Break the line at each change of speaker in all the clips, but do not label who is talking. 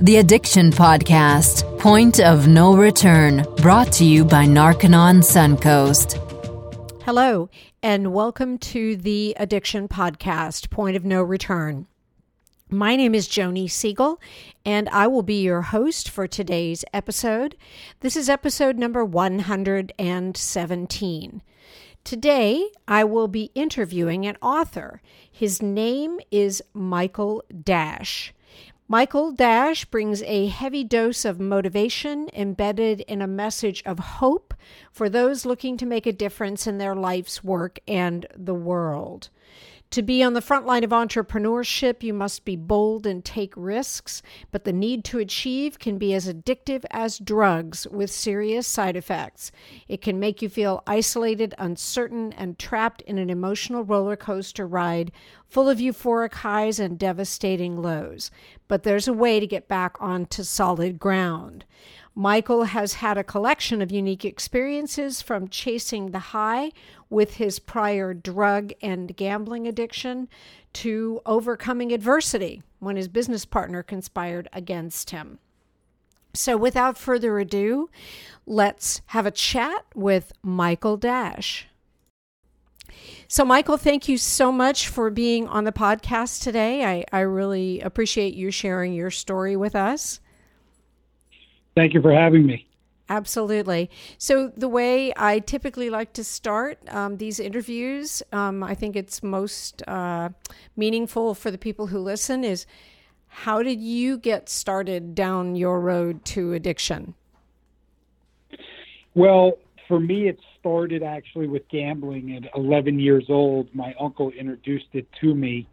The Addiction Podcast, Point of No Return, brought to you by Narconon Suncoast.
Hello, and welcome to the Addiction Podcast, Point of No Return. My name is Joni Siegel, and I will be your host for today's episode. This is episode number 117. Today, I will be interviewing an author. His name is Michael Dash. Michael Dash brings a heavy dose of motivation embedded in a message of hope for those looking to make a difference in their life's work and the world. To be on the front line of entrepreneurship, you must be bold and take risks, but the need to achieve can be as addictive as drugs with serious side effects. It can make you feel isolated, uncertain, and trapped in an emotional roller coaster ride full of euphoric highs and devastating lows. But there's a way to get back onto solid ground. Michael has had a collection of unique experiences from chasing the high with his prior drug and gambling addiction to overcoming adversity when his business partner conspired against him. So, without further ado, let's have a chat with Michael Dash. So, Michael, thank you so much for being on the podcast today. I, I really appreciate you sharing your story with us.
Thank you for having me.
Absolutely. So, the way I typically like to start um, these interviews, um, I think it's most uh, meaningful for the people who listen, is how did you get started down your road to addiction?
Well, for me, it started actually with gambling at 11 years old. My uncle introduced it to me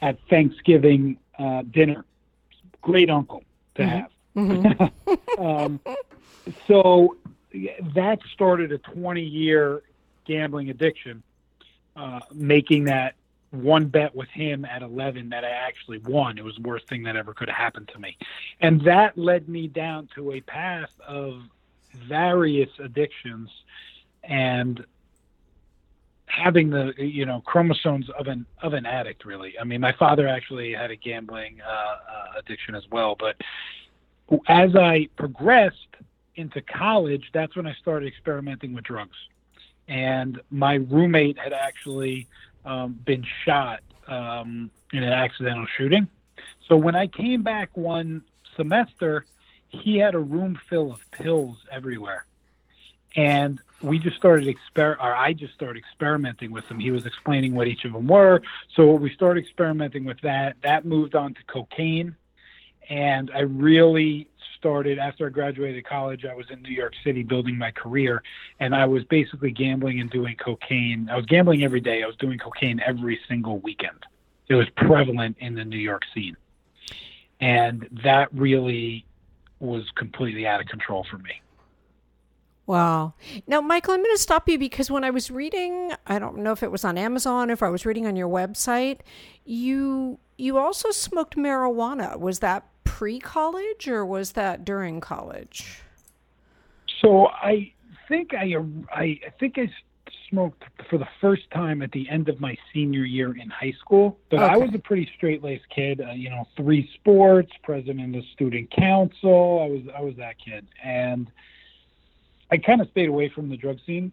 at Thanksgiving uh, dinner. Great uncle to mm-hmm. have. Mm-hmm. um, so that started a 20 year gambling addiction, uh, making that one bet with him at 11 that I actually won. It was the worst thing that ever could have happened to me. And that led me down to a path of various addictions and having the you know chromosomes of an of an addict really i mean my father actually had a gambling uh, uh, addiction as well but as I progressed into college, that's when I started experimenting with drugs. And my roommate had actually um, been shot um, in an accidental shooting. So when I came back one semester, he had a room full of pills everywhere. And we just started exper or I just started experimenting with them. He was explaining what each of them were. So we started experimenting with that. That moved on to cocaine and I really started after I graduated college. I was in New York City building my career, and I was basically gambling and doing cocaine. I was gambling every day. I was doing cocaine every single weekend. It was prevalent in the New York scene, and that really was completely out of control for me.
Wow. Now, Michael, I'm going to stop you because when I was reading, I don't know if it was on Amazon, if I was reading on your website, you you also smoked marijuana. Was that pre-college or was that during college?
So I think I I, I think I smoked for the first time at the end of my senior year in high school. But okay. I was a pretty straight-laced kid. Uh, you know, three sports, president of student council. I was I was that kid, and I kind of stayed away from the drug scene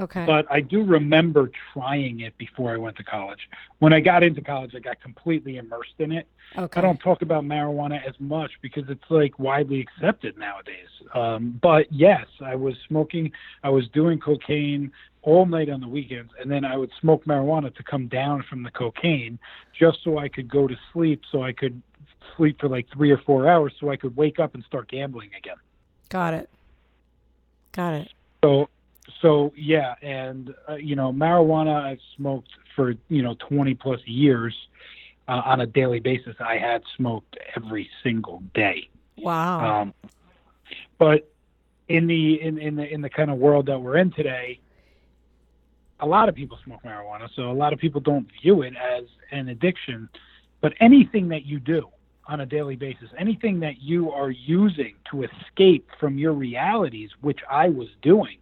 Okay.
But I do remember trying it before I went to college. When I got into college, I got completely immersed in it.
Okay.
I don't talk about marijuana as much because it's like widely accepted nowadays. Um, but yes, I was smoking. I was doing cocaine all night on the weekends, and then I would smoke marijuana to come down from the cocaine, just so I could go to sleep, so I could sleep for like three or four hours, so I could wake up and start gambling again.
Got it. Got it.
So so yeah, and uh, you know, marijuana I've smoked for you know 20 plus years uh, on a daily basis. I had smoked every single day.
Wow. Um,
but in the in, in the in the kind of world that we're in today, a lot of people smoke marijuana, so a lot of people don't view it as an addiction. But anything that you do on a daily basis, anything that you are using to escape from your realities, which I was doing,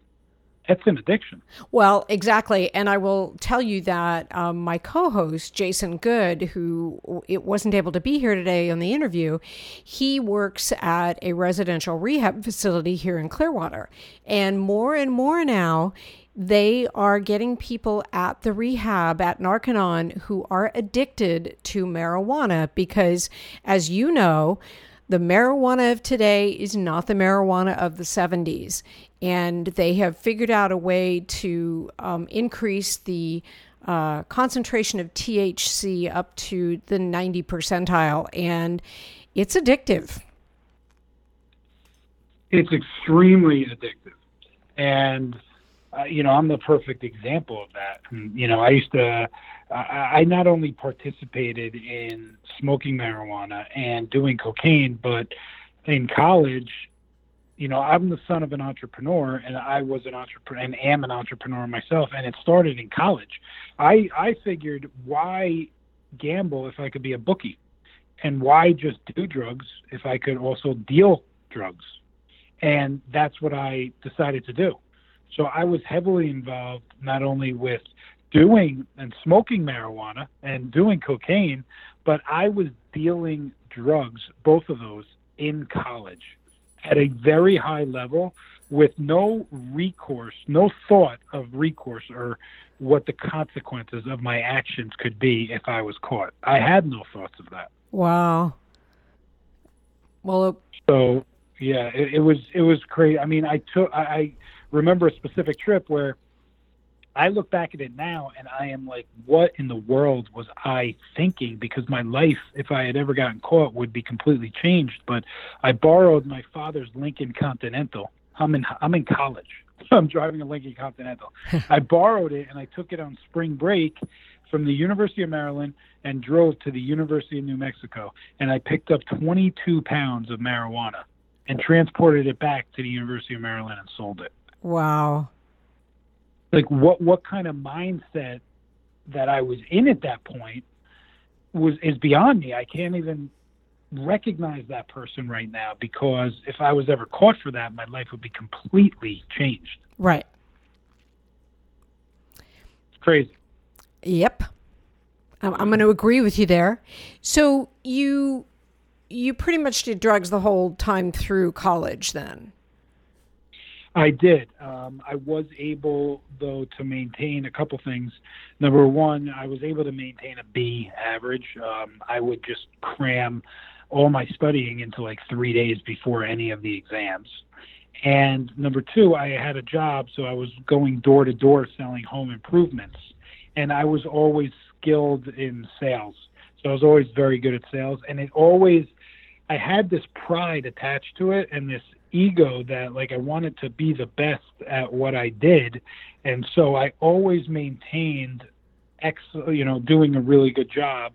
that's an addiction.
Well, exactly. And I will tell you that um, my co host, Jason Good, who it wasn't able to be here today on the interview, he works at a residential rehab facility here in Clearwater. And more and more now, they are getting people at the rehab at Narconon who are addicted to marijuana because, as you know, the marijuana of today is not the marijuana of the 70s. And they have figured out a way to um, increase the uh, concentration of THC up to the 90 percentile. And it's addictive.
It's extremely addictive. And, uh, you know, I'm the perfect example of that. And, you know, I used to I not only participated in smoking marijuana and doing cocaine, but in college, you know, I'm the son of an entrepreneur, and I was an entrepreneur and am an entrepreneur myself. And it started in college. I I figured why gamble if I could be a bookie, and why just do drugs if I could also deal drugs, and that's what I decided to do. So I was heavily involved not only with doing and smoking marijuana and doing cocaine, but I was dealing drugs, both of those, in college at a very high level with no recourse, no thought of recourse or what the consequences of my actions could be if I was caught. I had no thoughts of that.
Wow. Well,
so yeah, it, it was it was crazy. I mean, I took I, I remember a specific trip where I look back at it now and I am like, what in the world was I thinking? Because my life, if I had ever gotten caught, would be completely changed. But I borrowed my father's Lincoln Continental. I'm in I'm in college. I'm driving a Lincoln Continental. I borrowed it and I took it on spring break from the University of Maryland and drove to the University of New Mexico. And I picked up 22 pounds of marijuana and transported it back to the University of Maryland and sold it.
Wow
like what what kind of mindset that I was in at that point was is beyond me. I can't even recognize that person right now because if I was ever caught for that, my life would be completely changed.
Right.
It's crazy.
Yep. I'm, I'm going to agree with you there. So you you pretty much did drugs the whole time through college then.
I did. Um, I was able, though, to maintain a couple things. Number one, I was able to maintain a B average. Um, I would just cram all my studying into like three days before any of the exams. And number two, I had a job, so I was going door to door selling home improvements. And I was always skilled in sales. So I was always very good at sales. And it always, I had this pride attached to it and this ego that like I wanted to be the best at what I did, and so I always maintained ex you know doing a really good job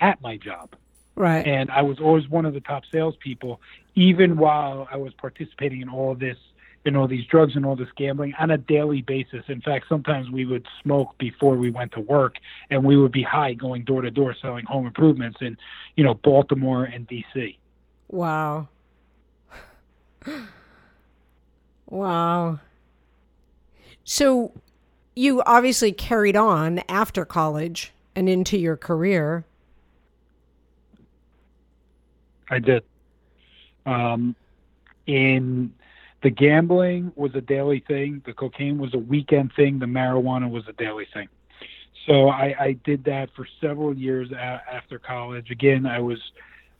at my job.
Right.
And I was always one of the top salespeople, even while I was participating in all of this, you know, these drugs and all this gambling on a daily basis. In fact, sometimes we would smoke before we went to work, and we would be high going door to door selling home improvements in, you know, Baltimore and D.C.
Wow. wow. So you obviously carried on after college and into your career.
I did. Um, in the gambling was a daily thing. The cocaine was a weekend thing. The marijuana was a daily thing. So I, I did that for several years a- after college. Again, I was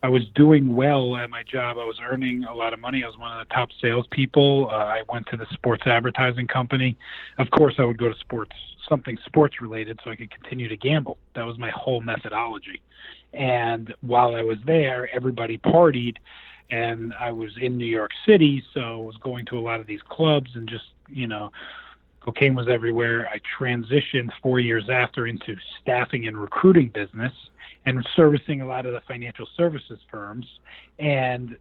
I was doing well at my job. I was earning a lot of money. I was one of the top salespeople. Uh, I went to the sports advertising company. Of course, I would go to sports, something sports related, so I could continue to gamble. That was my whole methodology. And while I was there, everybody partied, and I was in New York City, so I was going to a lot of these clubs and just, you know, cocaine was everywhere. I transitioned four years after into staffing and recruiting business and servicing a lot of the financial services firms. And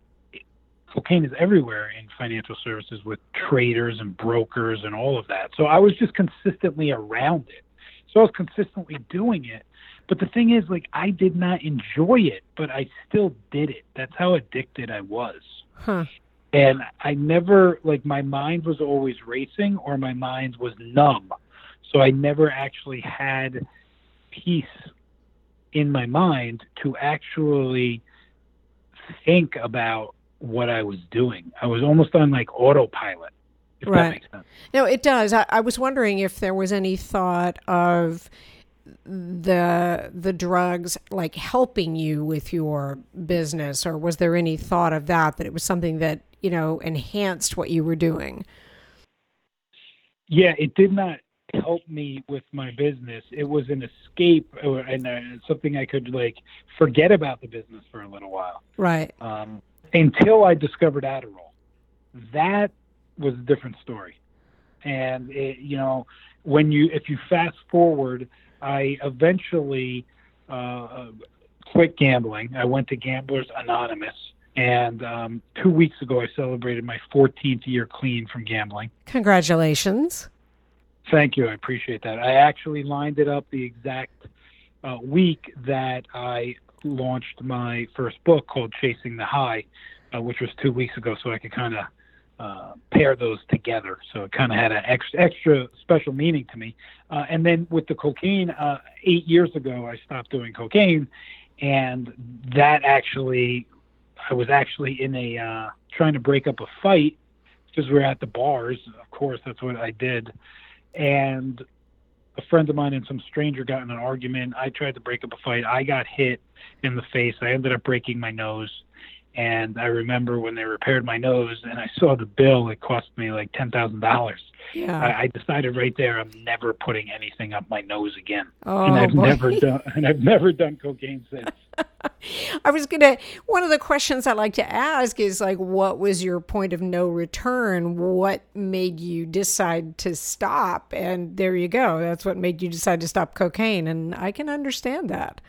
cocaine is everywhere in financial services with traders and brokers and all of that. So I was just consistently around it. So I was consistently doing it. But the thing is, like, I did not enjoy it, but I still did it. That's how addicted I was.
Huh.
And I never like my mind was always racing or my mind was numb, so I never actually had peace in my mind to actually think about what I was doing. I was almost on like autopilot. If that
Right.
makes sense.
No, it does. I, I was wondering if there was any thought of the the drugs like helping you with your business, or was there any thought of that that it was something that you know enhanced what you were doing?
Yeah, it did not help me with my business. It was an escape or, and uh, something I could like forget about the business for a little while.
Right.
um, until I discovered Adderall. That was a different story. And it, you know, when you if you fast forward, I eventually uh, quit gambling. I went to Gamblers Anonymous, and um, two weeks ago I celebrated my 14th year clean from gambling.
Congratulations.
Thank you. I appreciate that. I actually lined it up the exact uh, week that I launched my first book called Chasing the High, uh, which was two weeks ago, so I could kind of uh, pair those together. So it kind of had an extra, extra special meaning to me. Uh, and then with the cocaine, uh, eight years ago, I stopped doing cocaine, and that actually, I was actually in a uh, trying to break up a fight because we were at the bars. Of course, that's what I did and a friend of mine and some stranger got in an argument. I tried to break up a fight. I got hit in the face. I ended up breaking my nose. And I remember when they repaired my nose and I saw the bill, it cost me like $10,000.
Yeah.
I, I decided right there I'm never putting anything up my nose again.
oh,
and I've
boy.
never done and I've never done cocaine since.
I was gonna. One of the questions I like to ask is like, what was your point of no return? What made you decide to stop? And there you go. That's what made you decide to stop cocaine. And I can understand that.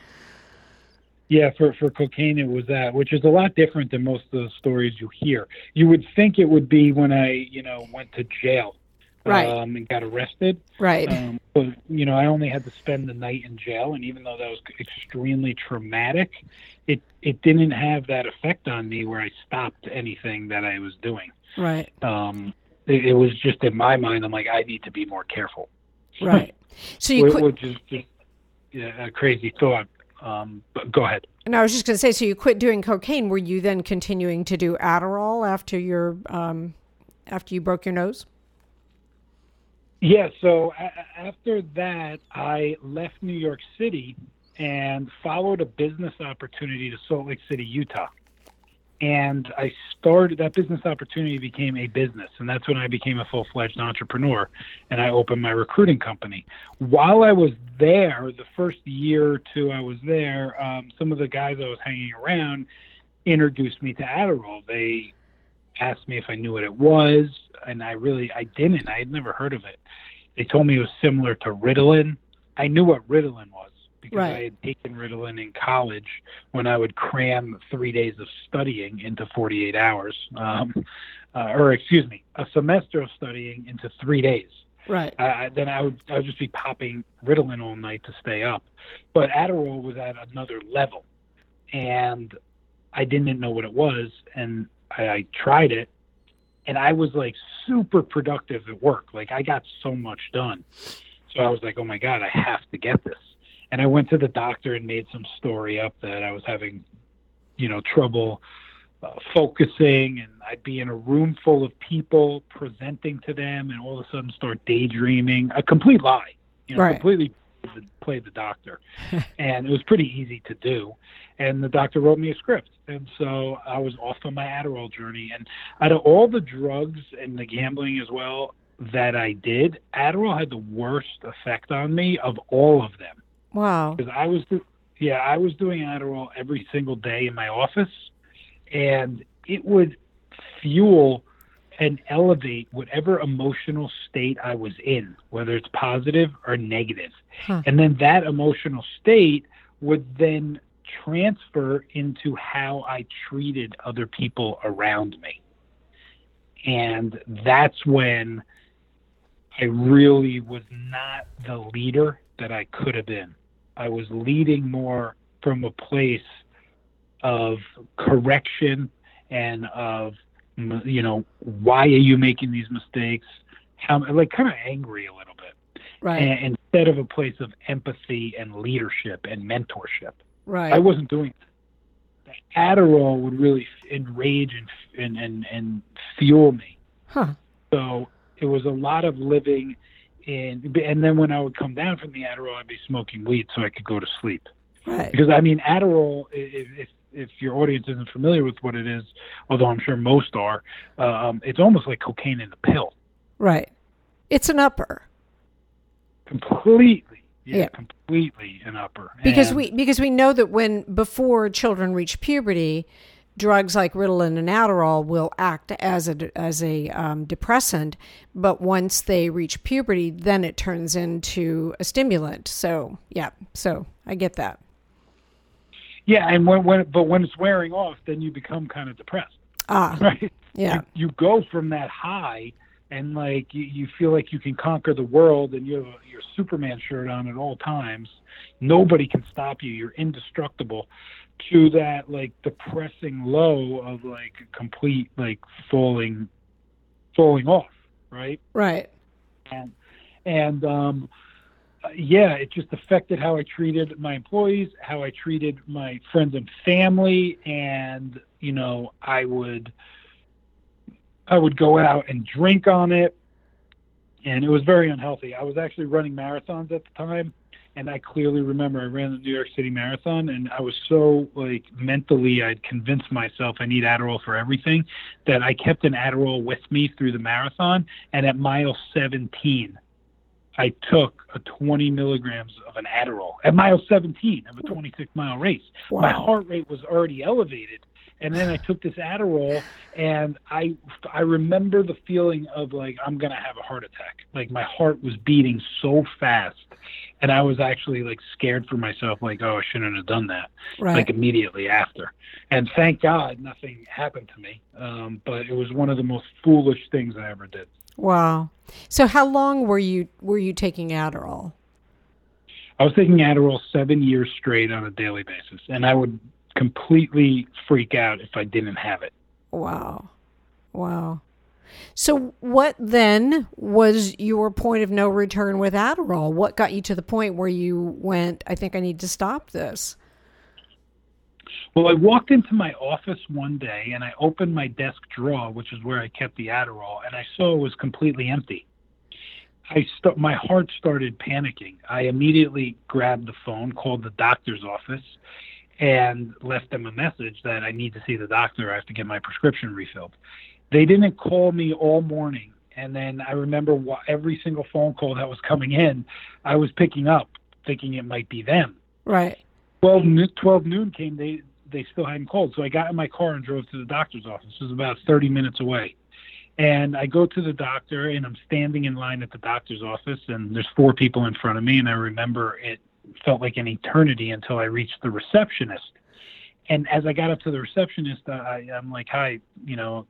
Yeah, for for cocaine it was that, which is a lot different than most of the stories you hear. You would think it would be when I, you know, went to jail,
Right.
um, and got arrested.
Right.
Um, but you know, I only had to spend the night in jail, and even though that was extremely traumatic, it it didn't have that effect on me where I stopped anything that I was doing.
right.
Um, it, it was just in my mind, I'm like, I need to be more careful,
Right. So you quit.
which is just yeah, a crazy thought. Um, but go ahead.
And I was just going to say, so you quit doing cocaine. Were you then continuing to do Adderall after your um, after you broke your nose?
Yeah, so a- after that, I left New York City and followed a business opportunity to Salt Lake City, Utah. And I started that business opportunity became a business, and that's when I became a full fledged entrepreneur and I opened my recruiting company. While I was there, the first year or two I was there, um, some of the guys I was hanging around introduced me to Adderall. They asked me if I knew what it was, and I really I didn't. I had never heard of it. They told me it was similar to Ritalin. I knew what Ritalin was because
Right.
I had taken Ritalin in college when I would cram three days of studying into 48 hours, um, uh, or excuse me, a semester of studying into three days.
Right.
I- then I would I would just be popping Ritalin all night to stay up. But Adderall was at another level, and I didn't know what it was, and I, I tried it, and I was like super productive at work. Like I got so much done. So I was like, oh my god, I have to get this. And I went to the doctor and made some story up that I was having, you know, trouble uh, focusing and I'd be in a room full of people presenting to them and all of a sudden start daydreaming. A complete lie, you know,
Right.
completely play the doctor. and it was pretty easy to do. And the doctor wrote me a script. And so I was off on my Adderall journey. And out of all the drugs and the gambling as well that I did, Adderall had the worst effect on me of all of them
Wow.
because I was, do- yeah, I was doing Adderall every single day in my office, and it would fuel and elevate whatever emotional state I was in, whether it's positive or negative.
Huh.
And then that emotional state would then transfer into how I treated other people around me. And that's when I really was not the leader that I could have been. I was leading more from a place of correction and of you know, why are you making these mistakes? How like kind of angry a little bit,
Right.
and, instead of a place of empathy and leadership and mentorship.
right.
I wasn't doing that. The Adderall would really enrage and and and, and fuel me.
huh.
So it was a lot of living in, and then when I would come down from the Adderall, I'd be smoking weed so I could go to sleep.
Right.
Because I mean, Adderall, if, if, if your audience isn't familiar with what it is, although I'm sure most are, um, it's almost like cocaine in a pill,
Right. It's an upper.
completely. Yeah,
Yeah.
completely an upper.
because
And-
we because we know that when before children reach puberty, drugs like Ritalin and Adderall will act as a as a um, depressant, but once they reach puberty, then it turns into a stimulant. So yeah, so I get that.
yeah, and when when but when it's wearing off, then you become kind of depressed,
Ah,
right?
yeah,
you, you go from that high and like you, you feel like you can conquer the world and you have your superman shirt on at all times nobody can stop you you're indestructible to that like depressing low of like complete like falling falling off right?
Right,
and and um yeah it just affected how i treated my employees how i treated my friends and family and you know i would i would go out and drink on it and it was very unhealthy. I was actually running marathons at the time and i clearly remember i ran the new york city marathon and i was so like mentally i'd convinced myself i need adderall for everything that i kept an adderall with me through the marathon and at mile 17 I took a 20 milligrams of an Adderall at mile 17 of a hmm. 26 mile race. My heart rate was already elevated, and then I took this Adderall, and I I remember the feeling of like I'm gonna have a heart attack. Like my heart was beating so fast, and I was actually like scared for myself. Like oh I shouldn't have done that.
right,
Like immediately after, and thank God nothing happened to me. Um, but it was one of the most foolish things I ever did.
wow. So how long were you were you taking Adderall?
I was taking Adderall seven years straight on a daily basis, and I would completely freak out if I didn't have it.
Wow. Wow. So, what then was your point of no return with Adderall? What got you to the point where you went, I think I need to stop this?
Well, I walked into my office one day and I opened my desk drawer, which is where I kept the Adderall, and I saw it was completely empty. I st- my heart started panicking. I immediately grabbed the phone, called the doctor's office, and left them a message that I need to see the doctor. I have to get my prescription refilled. They didn't call me all morning, and then I remember every single phone call that was coming in, I was picking up, thinking it might be them.
Right.
12, no- 12 noon came, they they still hadn't called. So I got in my car and drove to the doctor's office. It was about 30 minutes away. And I go to the doctor and I'm standing in line at the doctor's office and there's four people in front of me and I remember it felt like an eternity until I reached the receptionist. And as I got up to the receptionist, I, I'm like, "Hi, you know,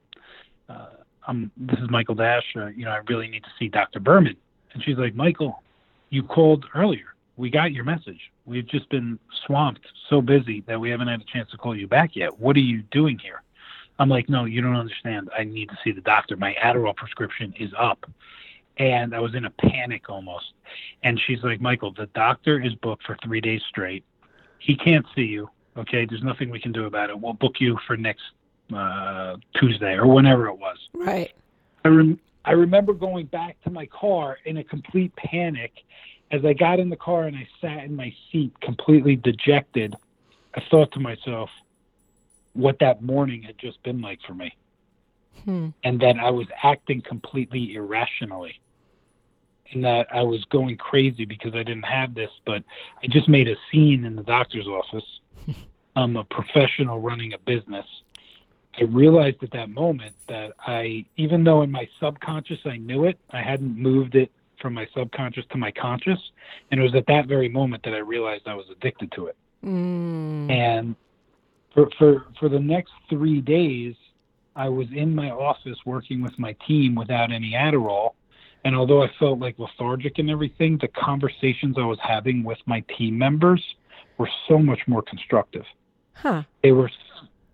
uh, I'm this is Michael Dash. Uh, you know, I really need to see Dr. Berman." And she's like, "Michael, you called earlier. We got your message. We've just been swamped, so busy that we haven't had a chance to call you back yet. What are you doing here?" I'm like, "No, you don't understand. I need to see the doctor. My Adderall prescription is up." And I was in a panic almost. And she's like, "Michael, the doctor is booked for 3 days straight. He can't see you. Okay, there's nothing we can do about it. We'll book you for next uh, Tuesday or whenever it was."
Right.
I, rem- I remember going back to my car in a complete panic. As I got in the car and I sat in my seat completely dejected, I thought to myself what that morning had just been like for me.
Hmm.
And that I was acting completely irrationally. And that I was going crazy because I didn't have this, but I just made a scene in the doctor's office. I'm a professional running a business. I realized at that moment that I, even though in my subconscious I knew it, I hadn't moved it from my subconscious to my conscious. And it was at that very moment that I realized I was addicted to it.
Mm.
And for, for, for the next three days, I was in my office working with my team without any Adderall. And although I felt like lethargic and everything, the conversations I was having with my team members were so much more constructive
Huh.
they were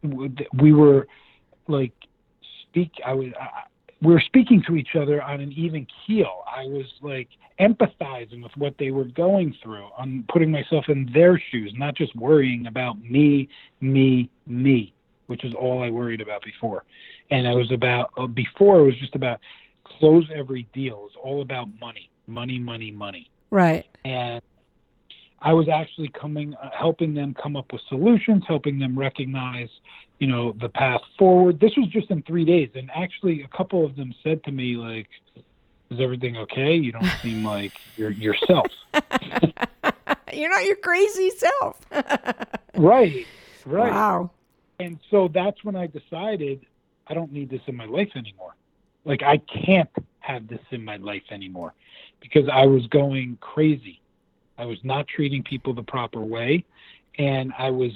we were like speak. I was. I, we were speaking to each other on an even keel. I was like empathizing with what they were going through, on putting myself in their shoes, not just worrying about me, me, me, which is all I worried about before. And I was about uh, before it was just about close every deal. It was all about money, money, money, money.
Right.
And I was actually coming, uh, helping them come up with solutions, helping them recognize, you know, the path forward. This was just in three days, and actually, a couple of them said to me, like, "Is everything okay? You don't seem like you're yourself."
you're not your crazy self.
right. Right.
Wow.
And so that's when I decided I don't need this in my life anymore. Like I can't have this in my life anymore because I was going crazy. I was not treating people the proper way and I was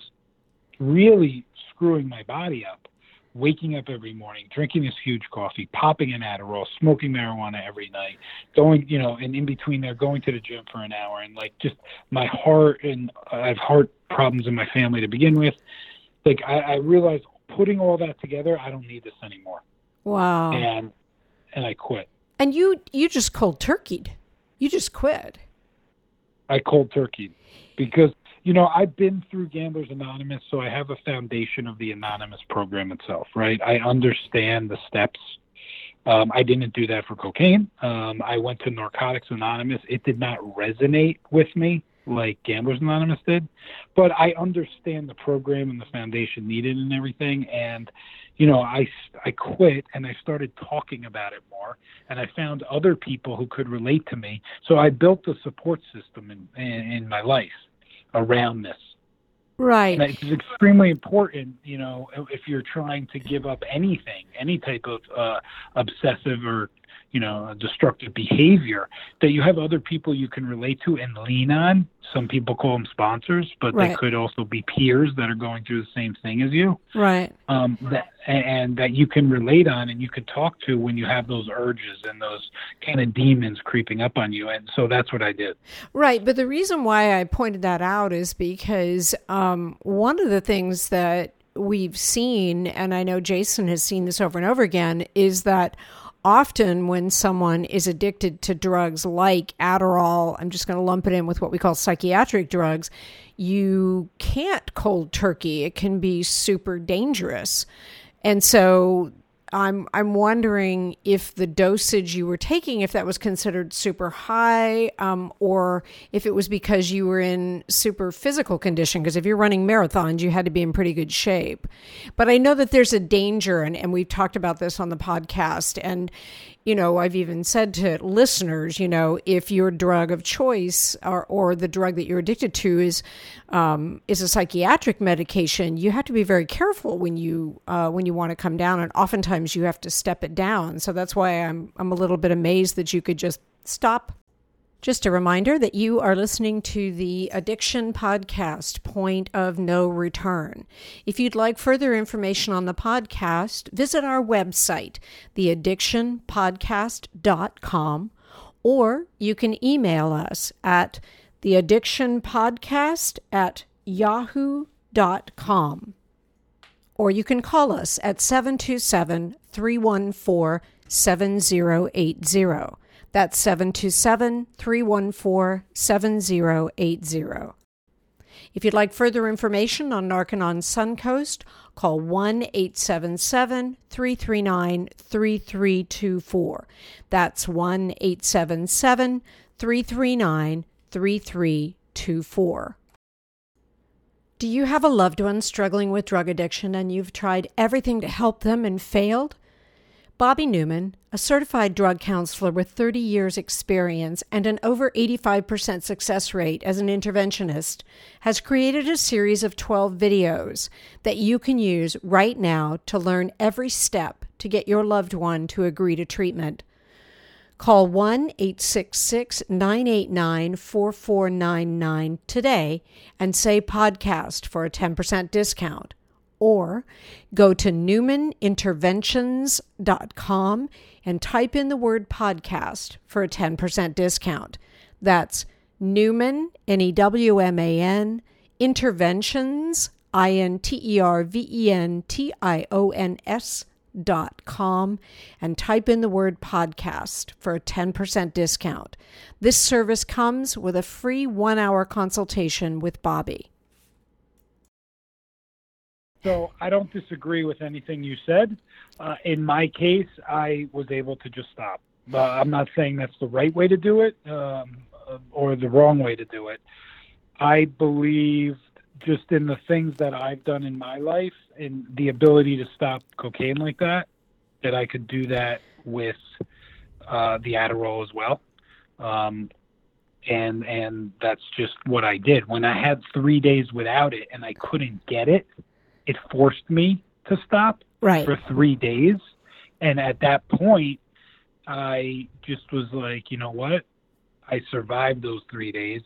really screwing my body up. Waking up every morning, drinking this huge coffee, popping an Adderall, smoking marijuana every night, going, you know, and in between there, going to the gym for an hour, and like just my heart and I have heart problems in my family to begin with. Like I, I realized putting all that together, I don't need this anymore.
Wow.
And and I quit.
And you you just cold turkeyed. You just quit.
I cold turkey because you know I've been through Gamblers Anonymous, so I have a foundation of the anonymous program itself. Right, I understand the steps. Um, I didn't do that for cocaine. Um, I went to Narcotics Anonymous. It did not resonate with me like Gamblers Anonymous did, but I understand the program and the foundation needed and everything. And you know, I I quit and I started talking about it more, and I found other people who could relate to me. So I built a support system in in, in my life around this.
Right.
And it's extremely important, you know, if you're trying to give up anything, any type of uh, obsessive or you know, destructive behavior, that you have other people you can relate to and lean on. Some people call them sponsors, but
Right.
they could also be peers that are going through the same thing as you.
Right.
Um, that, and that you can relate on and you can talk to when you have those urges and those kind of demons creeping up on you. And so that's what I did.
Right. But the reason why I pointed that out is because um, one of the things that we've seen, and I know Jason has seen this over and over again, is that often when someone is addicted to drugs like Adderall, I'm just going to lump it in with what we call psychiatric drugs, you can't cold turkey. It can be super dangerous. And so I'm I'm wondering if the dosage you were taking, if that was considered super high, um, or if it was because you were in super physical condition. Because if you're running marathons, you had to be in pretty good shape. But I know that there's a danger, and, and we've talked about this on the podcast. And you know, I've even said to listeners, you know, if your drug of choice or, or the drug that you're addicted to is um, is a psychiatric medication, you have to be very careful when you uh, when you want to come down, and oftentimes you have to step it down. So that's why I'm I'm a little bit amazed that you could just stop. Just a reminder that you are listening to the Addiction Podcast, Point of No Return. If you'd like further information on the podcast, visit our website, theaddictionpodcast.com, or you can email us at theaddictionpodcast at yahoo.com. Or you can call us at 727 314 7080. That's 727 314 7080. If you'd like further information on Narconon Suncoast, call 1 877 339 3324. That's 1 877 339 3324. Do you have a loved one struggling with drug addiction and you've tried everything to help them and failed? Bobby Newman, a certified drug counselor with 30 years' experience and an over 85% success rate as an interventionist, has created a series of 12 videos that you can use right now to learn every step to get your loved one to agree to treatment. Call 1 866 989 4499 today and say podcast for a 10% discount. Or go to newmaninterventions.com and type in the word podcast for a 10% discount. That's Newman, N E W M A N, interventions, I N T E R V E N T I O N S dot com and type in the word podcast for a 10% discount. This service comes with a free one hour consultation with Bobby.
So I don't disagree with anything you said. Uh, in my case, I was able to just stop. Uh, I'm not saying that's the right way to do it um, or the wrong way to do it. I believe just in the things that I've done in my life and the ability to stop cocaine like that, that I could do that with uh, the Adderall as well. Um, and and that's just what I did. When I had three days without it and I couldn't get it, it forced me to stop
right.
for three days. And at that point, I just was like, you know what? I survived those three days.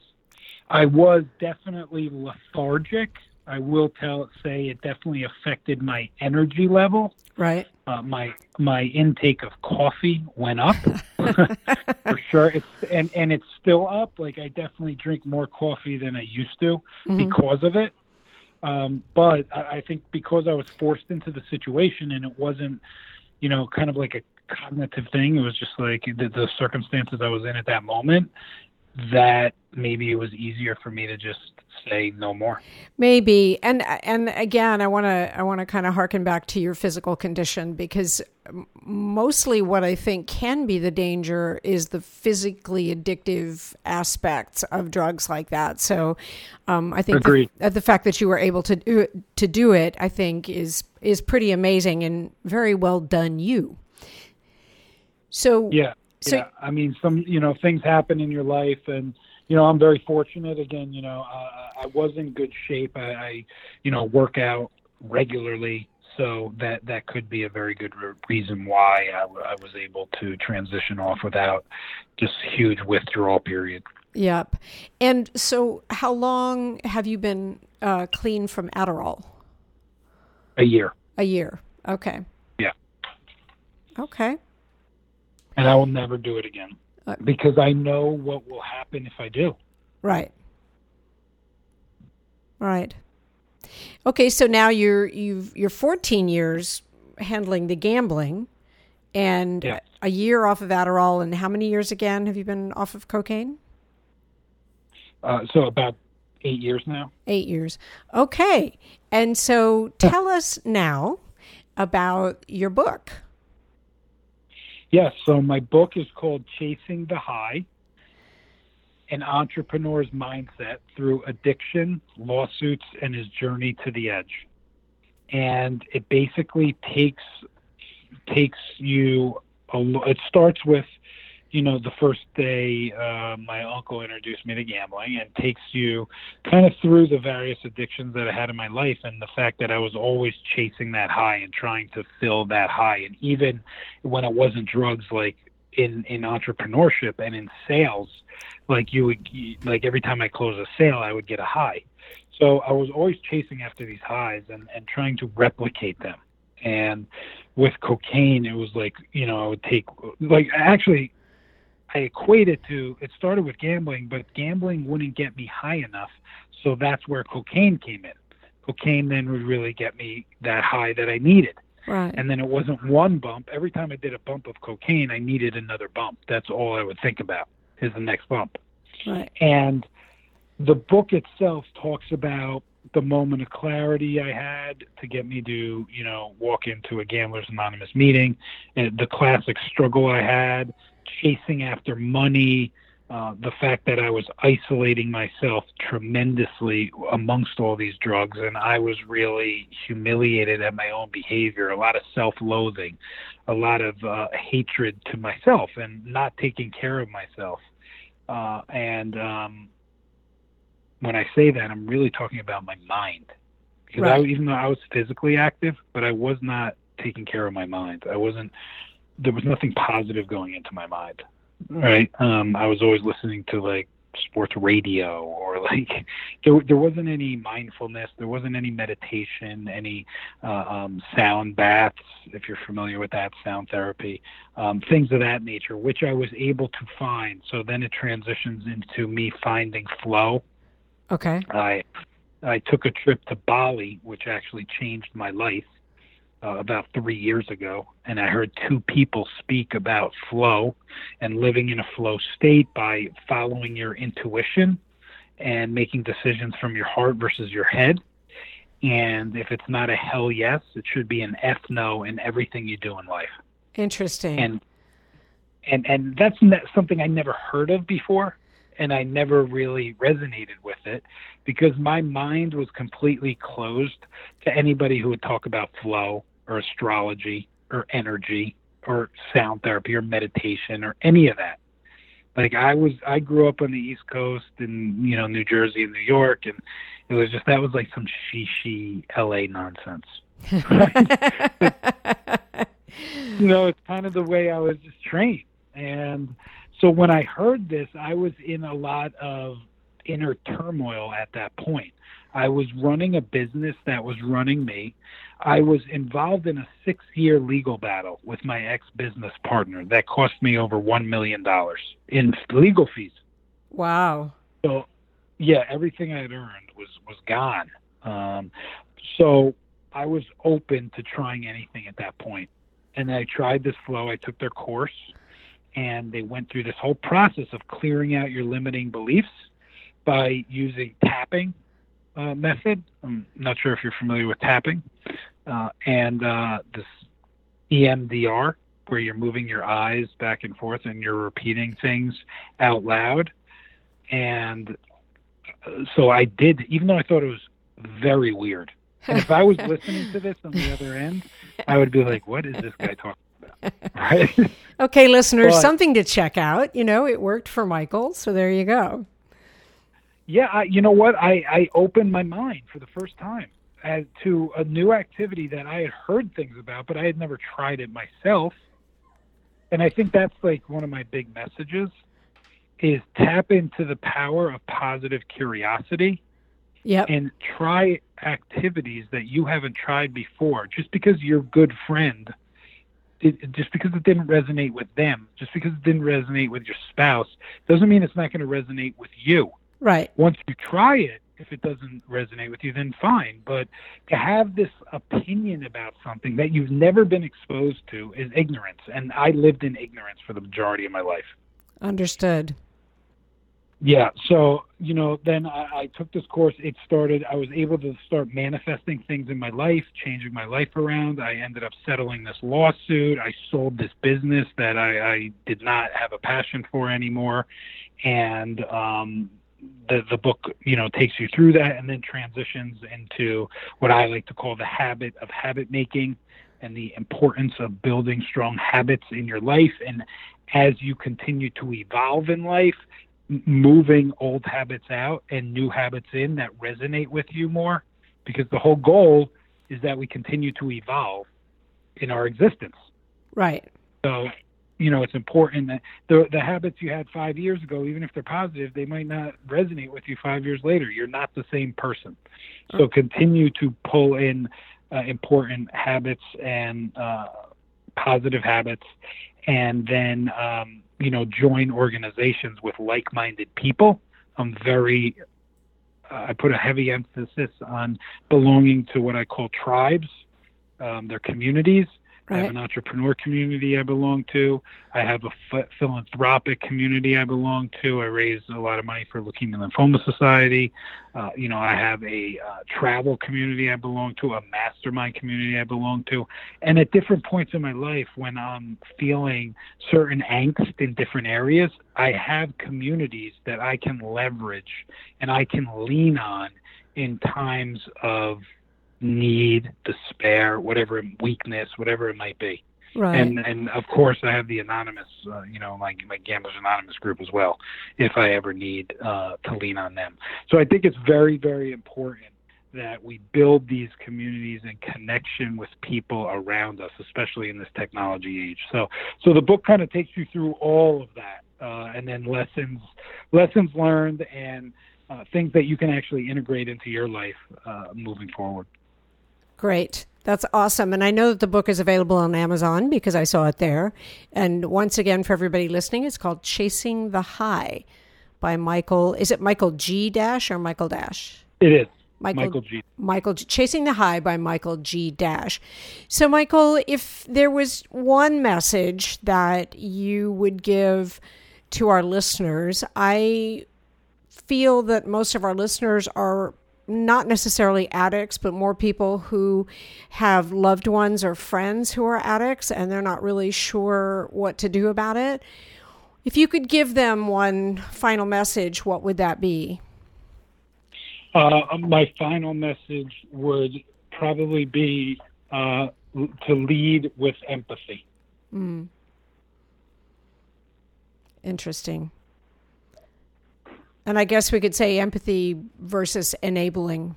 I was definitely lethargic. I will tell say it definitely affected my energy level.
Right.
Uh, my my intake of coffee went up for sure. It's and and it's still up. Like I definitely drink more coffee than I used to
Mhm.
because of it. Um, but I, I think because I was forced into the situation and it wasn't, you know, kind of like a cognitive thing. It was just like the, the circumstances I was in at that moment. That maybe it was easier for me to just say no more.
Maybe, and and again, I want to I want to kind of harken back to your physical condition because mostly what I think can be the danger is the physically addictive aspects of drugs like that. So, um, I think the, uh, the fact that you were able to do, to do it, I think, is is pretty amazing and very well done. You. So
Yeah.
So-
yeah. I mean, some, you know, things happen in your life and, you know, I'm very fortunate. Again, you know, uh, I was in good shape. I, I, you know, work out regularly. So that, that could be a very good re- reason why I, w- I was able to transition off without just huge withdrawal period.
Yep. And so, how long have you been uh, clean from Adderall?
A year.
A year. Okay.
Yeah.
Okay.
And I will never do it again
Uh,
because I know what will happen if I do.
Right. Right. Okay, so now you're you've you're 14 years handling the gambling and
Yeah.
a year off of Adderall and how many years again have you been off of cocaine?
Uh, so about eight years now.
8 years. Okay. And so tell us now about your book.
Yes. So my book is called Chasing the High An Entrepreneur's Mindset Through Addiction, Lawsuits, and His Journey to the Edge. And it basically takes takes you a, it starts with you know the first day uh, my uncle introduced me to gambling and takes you kind of through the various addictions that I had in my life and the fact that I was always chasing that high and trying to fill that high. And even when it wasn't drugs like in in entrepreneurship and in sales like you would like every time I close a sale I would get a high. So I was always chasing after these highs and and trying to replicate them. And with cocaine it was like you know I would take like actually I equate it to it started with gambling, but gambling wouldn't get me high enough. So that's where cocaine came in. Cocaine then would really get me that high that I needed.
Right.
And then it wasn't one bump. Every time I did a bump of cocaine, I needed another bump. That's all I would think about is the next bump.
right.
And the book itself talks about the moment of clarity I had to get me to, you know, walk into a Gamblers Anonymous meeting, and the classic struggle I had, chasing after money, uh, the fact that I was isolating myself tremendously amongst all these drugs, and I was really humiliated at my own behavior, a lot of self loathing, a lot of uh, hatred to myself, and not taking care of myself. Uh, and um, when I say that, I'm really talking about my mind. Because I, even though I was physically active, but I was not taking care of my mind. I wasn't. There was nothing positive going into my mind. Right. Um, I was always listening to like sports radio or like there there wasn't any mindfulness. There wasn't any meditation, any uh, um, sound baths. If you're familiar with that, sound therapy, um, things of that nature, which I was able to find. So then it transitions into me finding flow.
Okay.
I I took a trip to Bali, which actually changed my life. Uh, about three years ago, and I heard two people speak about flow and living in a flow state by following your intuition and making decisions from your heart versus your head. And if it's not a hell yes, it should be an F no in everything you do in life.
Interesting.
And and and that's something I never heard of before, and I never really resonated with it because my mind was completely closed to anybody who would talk about flow or astrology or energy or sound therapy or meditation or any of that. Like I was, I grew up on the East Coast in you know New Jersey and New York, and it was just that was like some shishi LA nonsense. you know, it's kind of the way I was just trained. And so when I heard this, I was in a lot of inner turmoil at that point. I was running a business that was running me. I was involved in a six year legal battle with my ex business partner that cost me over $1 million in legal fees.
Wow.
So, yeah, everything I had earned was, was gone. Um, so I was open to trying anything at that point. And I tried this flow. I took their course and they went through this whole process of clearing out your limiting beliefs by using tapping uh, method. I'm not sure if you're familiar with tapping, uh, and uh, this EMDR, where you're moving your eyes back and forth and you're repeating things out loud. And uh, so I did, even though I thought it was very weird. And if I was listening to this on the other end, I would be like, "What is this guy talking about?" Right?
okay, listeners, but, something to check out. You know, it worked for Michael, so there you go.
Yeah, I, you know what? I, I opened my mind for the first time as to a new activity that I had heard things about, but I had never tried it myself. And I think that's like one of my big messages is tap into the power of positive curiosity.
Yep.
And try activities that you haven't tried before. Just because your good friend it, just because it didn't resonate with them, just because it didn't resonate with your spouse, doesn't mean it's not going to resonate with you.
Right.
Once you try it, if it doesn't resonate with you, then fine. But to have this opinion about something that you've never been exposed to is ignorance. And I lived in ignorance for the majority of my life.
Understood.
Yeah. So, you know, then I, I took this course. It started, I was able to start manifesting things in my life, changing my life around. I ended up settling this lawsuit. I sold this business that I, I did not have a passion for anymore. And um, the the book you know takes you through that and then transitions into what I like to call the habit of habit making and the importance of building strong habits in your life. And as you continue to evolve in life moving old habits out and new habits in that resonate with you more. Because the whole goal is that we continue to evolve in our existence.
Right.
So you know, it's important that the the habits you had five years ago, even if they're positive, they might not resonate with you five years later. You're not the same person. So continue to pull in uh, important habits and uh, positive habits, and then um, you know join organizations with like-minded people. I'm very uh, I put a heavy emphasis on belonging to what I call tribes. Um, they're communities Right. I have an entrepreneur community I belong to. I have a philanthropic community I belong to. I raise a lot of money for Leukemia and Lymphoma Society. Uh, you know, I have a uh, travel community I belong to, a mastermind community I belong to. And at different points in my life, when I'm feeling certain angst in different areas, I have communities that I can leverage and I can lean on in times of need, despair, whatever weakness, whatever it might be.
Right.
And and of course I have the anonymous, uh, you know, my my Gamblers Anonymous group as well, if I ever need uh, to lean on them. So I think it's very very important that we build these communities and connection with people around us, especially in this technology age. So so the book kind of takes you through all of that, uh, and then lessons lessons learned and uh, things that you can actually integrate into your life uh, moving forward.
Great. That's awesome. And I know that the book is available on Amazon because I saw it there. And once again, for everybody listening, it's called Chasing the High by Michael. Is it Michael G. Dash or Michael Dash?
It is. Michael, Michael G.
Michael Chasing the High by Michael G. Dash. So, Michael, if there was one message that you would give to our listeners, I feel that most of our listeners are not necessarily addicts, but more people who have loved ones or friends who are addicts and they're not really sure what to do about it. If you could give them one final message, what would that be?
Uh, my final message would probably be uh, to lead with empathy.
Mm. Interesting. And I guess we could say empathy versus enabling.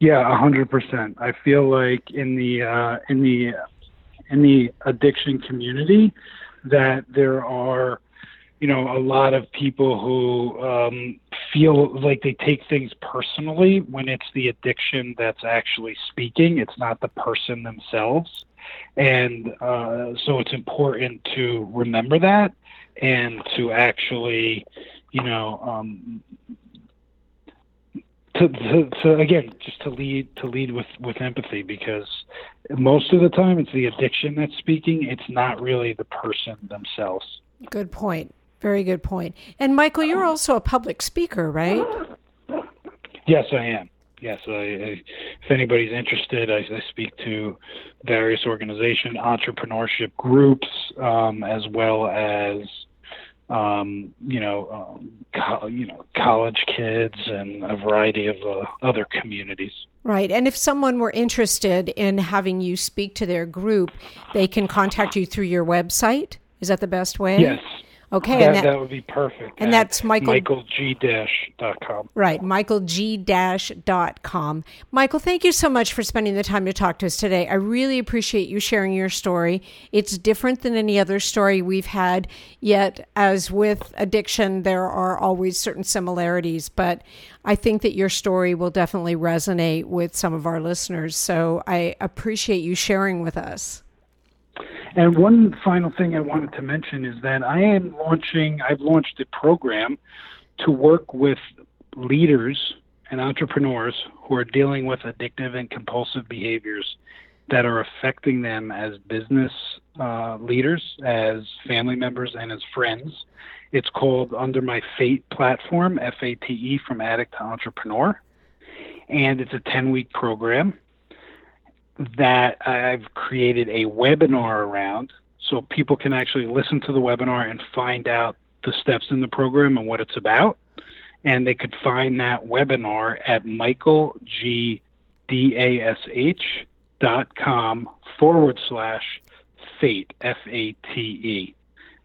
Yeah, hundred percent. I feel like in the uh, in the in the addiction community that there are, you know, a lot of people who um, feel like they take things personally when it's the addiction that's actually speaking. It's not the person themselves, and uh, so it's important to remember that and to actually, you know, um, to, to, to, again just to lead to lead with with empathy because most of the time it's the addiction that's speaking. It's not really the person themselves.
Good point. Very good point. And michael you're also a public speaker right?
Yes i am. Yes I, I, if anybody's interested I, I, speak to various organization entrepreneurship groups um, as well as um, you know, um, co- you know, college kids and a variety of uh, other communities.
Right, and if someone were interested in having you speak to their group, they can contact you through your website. Is that the best way?
Yes.
Okay,
that, that, that, would be perfect.
And that's Michael g
michaelg-dash.com.
Right, michael g michaelg-dash.com. Michael, thank you so much for spending the time to talk to us today. I really appreciate you sharing your story. It's different than any other story we've had, yet as with addiction there are always certain similarities, but I think that your story will definitely resonate with some of our listeners. So I appreciate you sharing with us.
And one final thing I wanted to mention is that I am launching, I've launched a program to work with leaders and entrepreneurs who are dealing with addictive and compulsive behaviors that are affecting them as business uh, leaders, as family members, and as friends. It's called Under My Fate platform, F A T E, from addict to entrepreneur. And it's a 10 week program that I've created a webinar around so people can actually listen to the webinar and find out the steps in the program and what it's about. And they could find that webinar at michaelgdash.com forward slash fate, F A T E.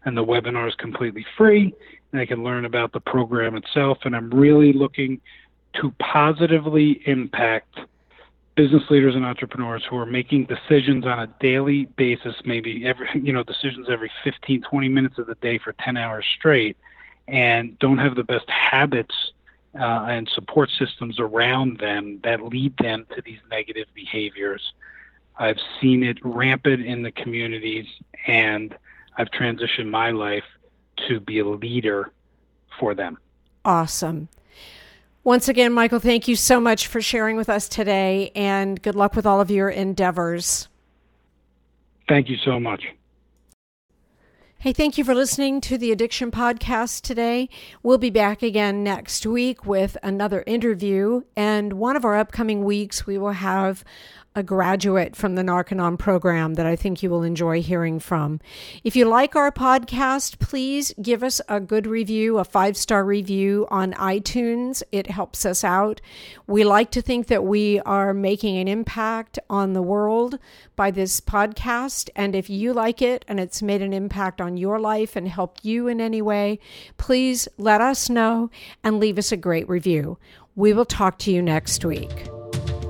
And the webinar is completely free. And they can learn about the program itself. And I'm really looking to positively impact business leaders and entrepreneurs who are making decisions on a daily basis, maybe every, you know, decisions every 15, 20 minutes of the day for 10 hours straight, and don't have the best habits uh, and support systems around them that lead them to these negative behaviors. I've seen it rampant in the communities, and I've transitioned my life to be a leader for them.
Awesome. Once again, Michael, thank you so much for sharing with us today and good luck with all of your endeavors.
Thank you so much.
Hey, thank you for listening to the Addiction Podcast today. We'll be back again next week with another interview. And one of our upcoming weeks, we will have a graduate from the Narconon program that I think you will enjoy hearing from. If you like our podcast, please give us a good review, a five star review on iTunes. It helps us out. We like to think that we are making an impact on the world by this podcast. And if you like it and it's made an impact on your life and helped you in any way, please let us know and leave us a great review. We will talk to you next week.